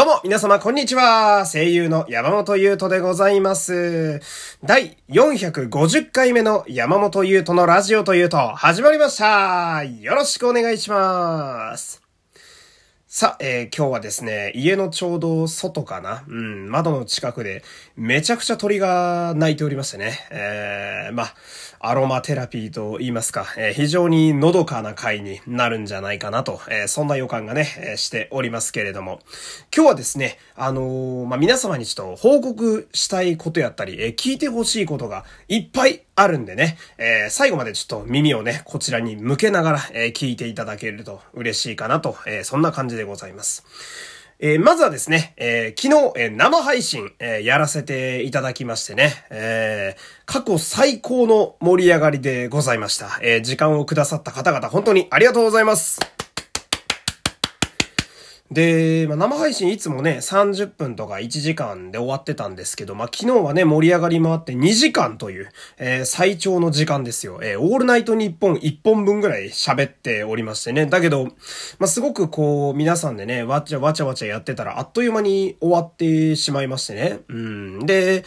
どうも、皆様、こんにちは。声優の山本優斗でございます。第450回目の山本優斗のラジオというと、始まりました。よろしくお願いします。さあ、えー、今日はですね、家のちょうど外かなうん、窓の近くで、めちゃくちゃ鳥が鳴いておりましてね。えー、まあ、アロマテラピーと言いますか、えー、非常にのどかな回になるんじゃないかなと、えー、そんな予感がね、えー、しておりますけれども、今日はですね、あのまあ、皆様にちょっと報告したいことやったり、え聞いてほしいことがいっぱいあるんでね、え最後までちょっと耳をね、こちらに向けながら、え聞いていただけると嬉しいかなと、えそんな感じでございます。えー、まずはですね、えー、昨日、えー、生配信、えやらせていただきましてね、え過去最高の盛り上がりでございました。え時間をくださった方々、本当にありがとうございます。で、まあ、生配信いつもね、30分とか1時間で終わってたんですけど、まあ、昨日はね、盛り上がりもあって2時間という、えー、最長の時間ですよ。えー、オールナイト日本1本分ぐらい喋っておりましてね。だけど、まあ、すごくこう、皆さんでね、わちゃわちゃわちゃやってたら、あっという間に終わってしまいましてね。うん。で、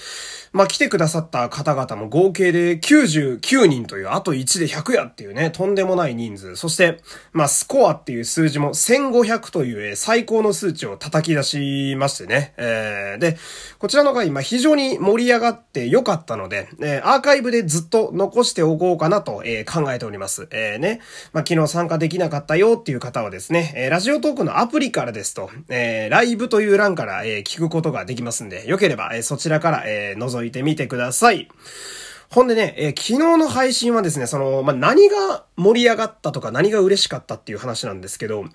まあ、来てくださった方々も合計で99人という、あと1で100やっていうね、とんでもない人数。そして、まあ、スコアっていう数字も1500という、え最高の数値を叩き出しましてね。えー、で、こちらの回、まあ、非常に盛り上がって良かったので、えー、アーカイブでずっと残しておこうかなと、えー、考えております。えー、ね。まあ、昨日参加できなかったよっていう方はですね、えー、ラジオトークのアプリからですと、えー、ライブという欄から、えー、聞くことができますんで、よければ、えー、そちらから、えー、覗いてみてください。ほんでね、えー、昨日の配信はですね、その、まあ、何が盛り上がったとか何が嬉しかったっていう話なんですけど、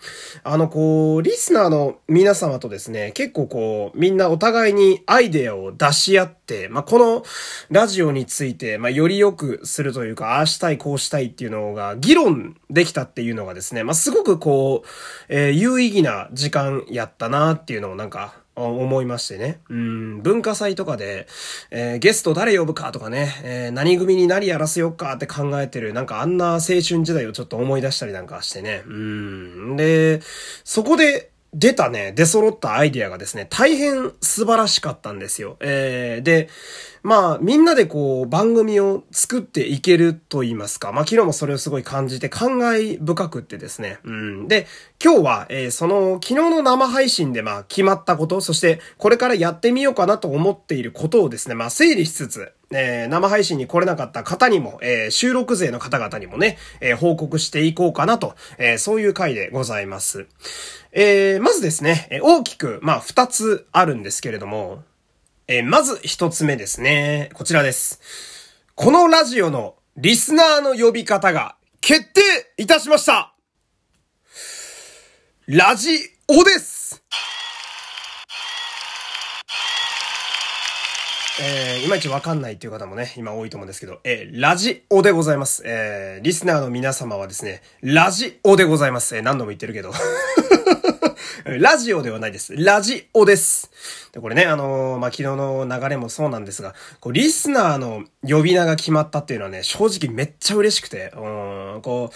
あの、こう、リスナーの皆様とですね、結構こう、みんなお互いにアイデアを出し合って、まあ、このラジオについて、まあ、より良くするというか、ああしたい、こうしたいっていうのが議論できたっていうのがですね、まあ、すごくこう、えー、有意義な時間やったなっていうのをなんか、思いましてね。うん、文化祭とかで、えー、ゲスト誰呼ぶかとかね、えー、何組に何やらせようかって考えてる、なんかあんな青春時代をちょっと思い出したりなんかしてね。うん。で、そこで、出たね、出揃ったアイディアがですね、大変素晴らしかったんですよ。えー、で、まあ、みんなでこう、番組を作っていけると言いますか。まあ、昨日もそれをすごい感じて、感慨深くってですね。うん。で、今日は、えー、その、昨日の生配信で、まあ、決まったこと、そして、これからやってみようかなと思っていることをですね、まあ、整理しつつ、えー、生配信に来れなかった方にも、えー、収録勢の方々にもね、えー、報告していこうかなと、え、そういう回でございます。え、まずですね、大きく、まあ、二つあるんですけれども、えー、まず一つ目ですね。こちらです。このラジオのリスナーの呼び方が決定いたしましたラジオですえー、いまいちわかんないっていう方もね、今多いと思うんですけど、えー、ラジオでございます。えー、リスナーの皆様はですね、ラジオでございます。えー、何度も言ってるけど。ラジオではないです。ラジオです。で、これね、あのー、まあ、昨日の流れもそうなんですが、こう、リスナーの呼び名が決まったっていうのはね、正直めっちゃ嬉しくて、うん、こう、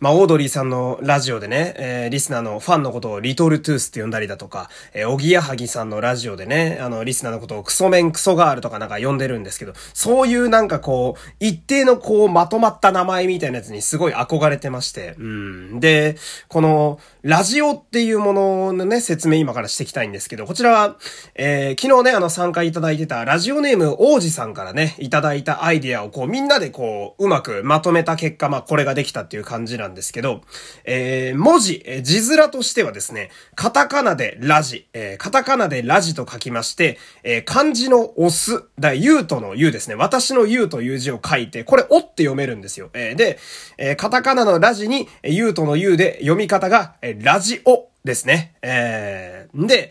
まあ、オードリーさんのラジオでね、えー、リスナーのファンのことをリトルトゥースって呼んだりだとか、えー、おぎやはぎさんのラジオでね、あの、リスナーのことをクソメンクソガールとかなんか呼んでるんですけど、そういうなんかこう、一定のこう、まとまった名前みたいなやつにすごい憧れてまして、うん。で、この、ラジオっていうもののね、説明今からしていきたいんですけど、こちらは、えー、昨日ね、あの参加いただいてたラジオネーム王子さんからね、いただいたアイディアをこうみんなでこう、うまくまとめた結果、まあこれができたっていう感じなんですけど、えー、文字、えー、字面としてはですね、カタカナでラジ、えー、カタカナでラジと書きまして、えー、漢字のオス、だ、ユートのユーですね。私のユーという字を書いて、これおって読めるんですよ。えー、で、えー、カタカナのラジに、ユートのユーで読み方が、えー、ラジオですね。えー、で、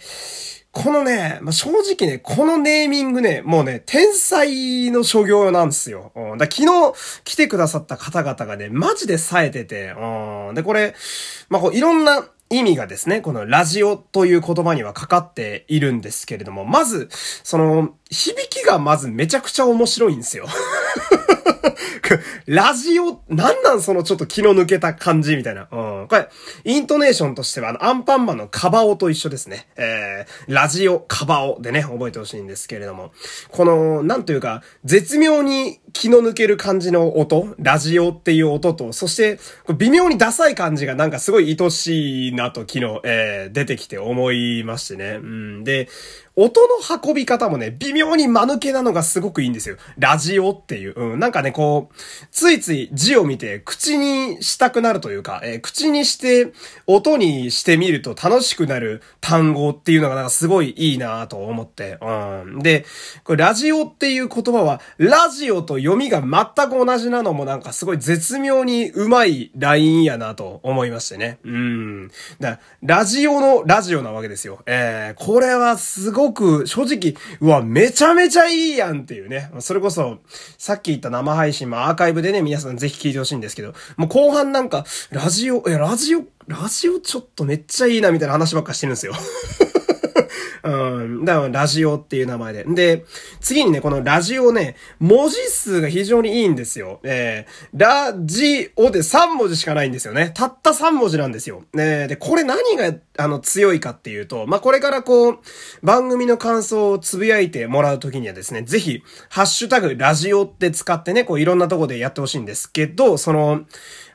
このね、まあ、正直ね、このネーミングね、もうね、天才の所業なんですよ。うん、だ昨日来てくださった方々がね、マジで冴えてて、うん、で、これ、まあ、こういろんな意味がですね、このラジオという言葉にはかかっているんですけれども、まず、その、響きがまずめちゃくちゃ面白いんですよ。ラジオ、なんなんそのちょっと気の抜けた感じみたいな。うん。これ、イントネーションとしては、あの、アンパンマンのカバオと一緒ですね。えー、ラジオカバオでね、覚えてほしいんですけれども。この、なんというか、絶妙に気の抜ける感じの音、ラジオっていう音と、そして、微妙にダサい感じがなんかすごい愛しいなと昨日、えー、出てきて思いましてね。うん。で、音の運び方もね、微妙に間抜けなのがすごくいいんですよ。ラジオっていう。うん。なんかね、こう、ついつい字を見て口にしたくなるというか、えー、口にして音にしてみると楽しくなる単語っていうのがなんかすごいいいなと思って。うん。で、これラジオっていう言葉は、ラジオと読みが全く同じなのもなんかすごい絶妙にうまいラインやなと思いましてね。うん。だラジオのラジオなわけですよ。えー、これはすごいごく正直、うわ、めちゃめちゃいいやんっていうね。それこそ、さっき言った生配配信、もアーカイブでね、皆さんぜひ聞いてほしいんですけど、もう後半なんか、ラジオ、え、ラジオ、ラジオちょっとめっちゃいいなみたいな話ばっかしてるんですよ。うん。だからラジオっていう名前で。で、次にね、このラジオね、文字数が非常にいいんですよ。えー、ラジオで3文字しかないんですよね。たった3文字なんですよ。ねで、これ何が、あの、強いかっていうと、まあ、これからこう、番組の感想をつぶやいてもらうときにはですね、ぜひ、ハッシュタグラジオって使ってね、こういろんなとこでやってほしいんですけど、その、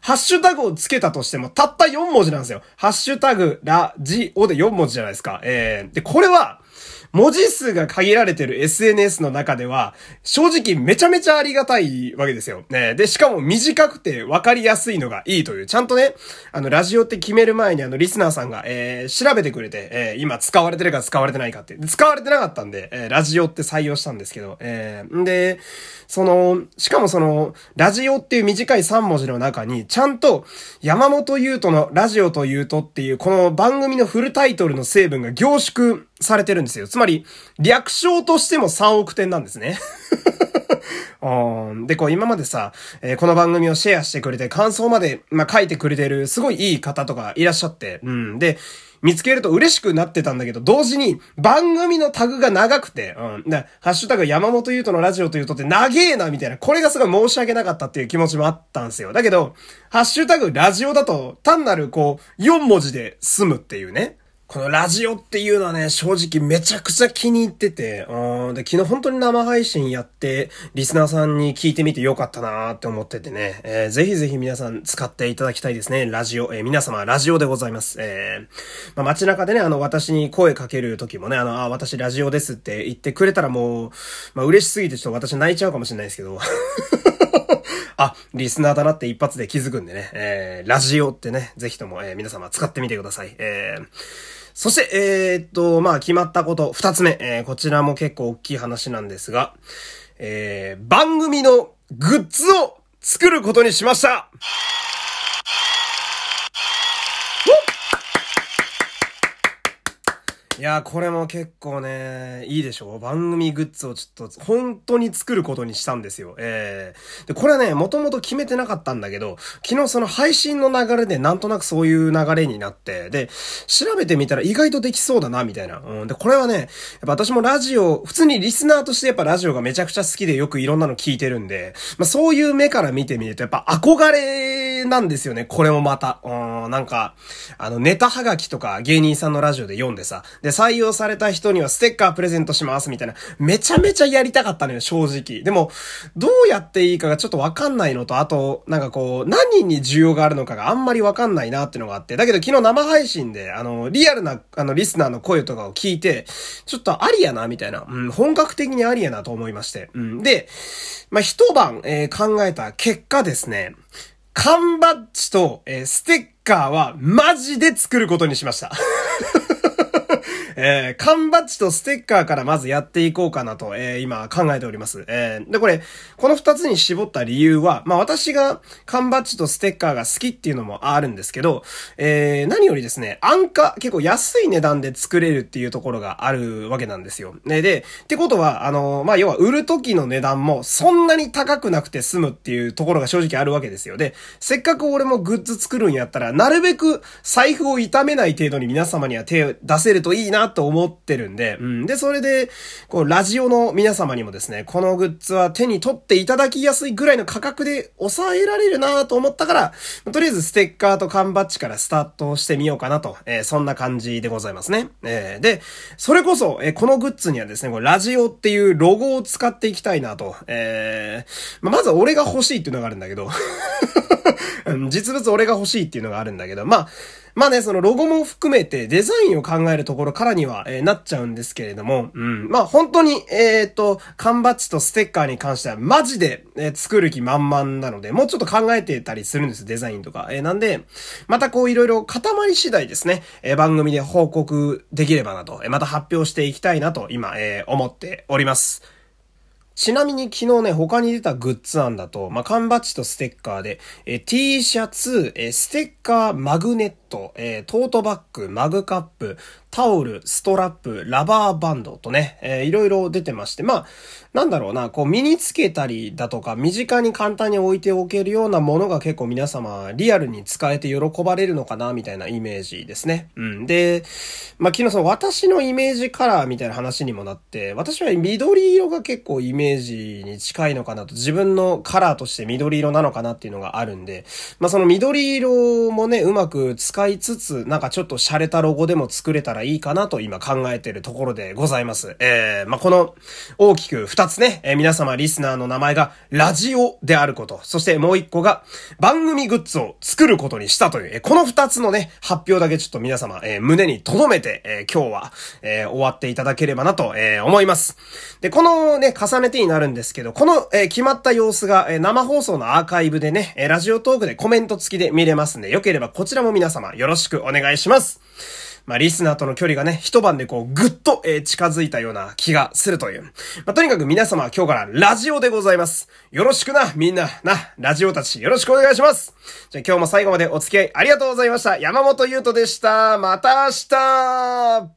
ハッシュタグをつけたとしても、たった4文字なんですよ。ハッシュタグ、ラ、ジ、オで4文字じゃないですか。えー、で、これは、文字数が限られてる SNS の中では、正直めちゃめちゃありがたいわけですよ。ね、で、しかも短くて分かりやすいのがいいという、ちゃんとね、あの、ラジオって決める前にあの、リスナーさんが、えー、調べてくれて、えー、今使われてるか使われてないかって。使われてなかったんで、えー、ラジオって採用したんですけど、えー、んで、その、しかもその、ラジオっていう短い3文字の中に、ちゃんと、山本優斗のラジオというとっていう、この番組のフルタイトルの成分が凝縮されてるんですよ。つまり、略称としても3億点なんですね。で、こう今までさ、えー、この番組をシェアしてくれて感想まで、まあ、書いてくれてるすごいいい方とかいらっしゃって、うん。で、見つけると嬉しくなってたんだけど、同時に番組のタグが長くて、うん。で、ハッシュタグ山本優斗のラジオというとって長えなみたいな、これがすごい申し訳なかったっていう気持ちもあったんですよ。だけど、ハッシュタグラジオだと単なるこう、4文字で済むっていうね。このラジオっていうのはね、正直めちゃくちゃ気に入ってて、うん、で、昨日本当に生配信やって、リスナーさんに聞いてみてよかったなーって思っててね、えー、ぜひぜひ皆さん使っていただきたいですね、ラジオ。えー、皆様、ラジオでございます。えー、まあ、街中でね、あの、私に声かける時もね、あの、あ、私ラジオですって言ってくれたらもう、まあ、嬉しすぎてちょっと私泣いちゃうかもしれないですけど、あ、リスナーだなって一発で気づくんでね、えー、ラジオってね、ぜひとも、えー、皆様使ってみてください。えーそして、えー、っと、まあ、決まったこと、二つ目、えー、こちらも結構大きい話なんですが、えー、番組のグッズを作ることにしました。いやこれも結構ね、いいでしょ？う番組グッズをちょっと本当に作ることにしたんですよ。えー、で、これはね、もともと決めてなかったんだけど、昨日その配信の流れでなんとなくそういう流れになって、で、調べてみたら意外とできそうだな、みたいな。うん。で、これはね、やっぱ私もラジオ、普通にリスナーとしてやっぱラジオがめちゃくちゃ好きでよくいろんなの聞いてるんで、まあそういう目から見てみるとやっぱ憧れなんですよね、これもまた。うん、なんか、あの、ネタはがきとか芸人さんのラジオで読んでさ、で、採用された人にはステッカープレゼントしますみたいな。めちゃめちゃやりたかったのよ、正直。でも、どうやっていいかがちょっとわかんないのと、あと、なんかこう、何人に需要があるのかがあんまりわかんないなっていうのがあって。だけど昨日生配信で、あの、リアルな、あの、リスナーの声とかを聞いて、ちょっとありやな、みたいな。うん、本格的にありやなと思いまして。うん。で、まあ、一晩、えー、考えた結果ですね、缶バッジと、えー、ステッカーはマジで作ることにしました。えー、缶バッジとステッカーからまずやっていこうかなと、えー、今考えております。えー、で、これ、この二つに絞った理由は、まあ私が缶バッジとステッカーが好きっていうのもあるんですけど、えー、何よりですね、安価、結構安い値段で作れるっていうところがあるわけなんですよ。ね、で、ってことは、あの、まあ要は売る時の値段もそんなに高くなくて済むっていうところが正直あるわけですよ。で、せっかく俺もグッズ作るんやったら、なるべく財布を痛めない程度に皆様には手を出せるといいなと思ってるんで、うん。で、それで、こう、ラジオの皆様にもですね、このグッズは手に取っていただきやすいぐらいの価格で抑えられるなと思ったから、とりあえずステッカーと缶バッジからスタートしてみようかなと、えー、そんな感じでございますね。えー、で、それこそ、えー、このグッズにはですね、これラジオっていうロゴを使っていきたいなと、えー、まあ、まず俺が欲しいっていうのがあるんだけど 実物俺が欲しいっていうのがあるんだけど、まあ、まあね、そのロゴも含めてデザインを考えるところからには、えー、なっちゃうんですけれども、うん。まあ本当に、えっ、ー、と、缶バッジとステッカーに関してはマジで、えー、作る気満々なので、もうちょっと考えてたりするんです、デザインとか。え、なんで、またこういろいろ固まり次第ですね、え、番組で報告できればなと、え、また発表していきたいなと、今、えー、思っております。ちなみに昨日ね、他に出たグッズ案だと、まあ、缶バッジとステッカーで、え T シャツ、えステッカー、マグネットト、えトートバッグ、マグカップ、タオル、ストラップ、ラバーバンドとね、えー、いろいろ出てまして、まあ、なんだろうな、こう身につけたりだとか、身近に簡単に置いておけるようなものが結構皆様リアルに使えて喜ばれるのかな、みたいなイメージですね。うん。で、まあ、昨日その私のイメージカラーみたいな話にもなって、私は緑色が結構イメージに近いのかなと、自分のカラーとして緑色なのかなっていうのがあるんで、まあ、その緑色もね、うまく使いつつ、なんかちょっと洒落たロゴでも作れたらいいかなと今考えているところでございます。えー、まあ、この大きく二つね、えー、皆様リスナーの名前がラジオであること、そしてもう一個が番組グッズを作ることにしたという、えー、この二つのね、発表だけちょっと皆様、えー、胸に留めて、えー、今日は、えー、終わっていただければなと、えー、思います。で、このね、重ねてになるんですけど、この、えー、決まった様子が、えー、生放送のアーカイブでね、えー、ラジオトークでコメント付きで見れますんで、よければこちらも皆様よろしくお願いします。まあ、リスナーとの距離がね、一晩でこう、ぐっと、えー、近づいたような気がするという。まあ、とにかく皆様今日からラジオでございます。よろしくな、みんな、な、ラジオたちよろしくお願いします。じゃ今日も最後までお付き合いありがとうございました。山本優斗でした。また明日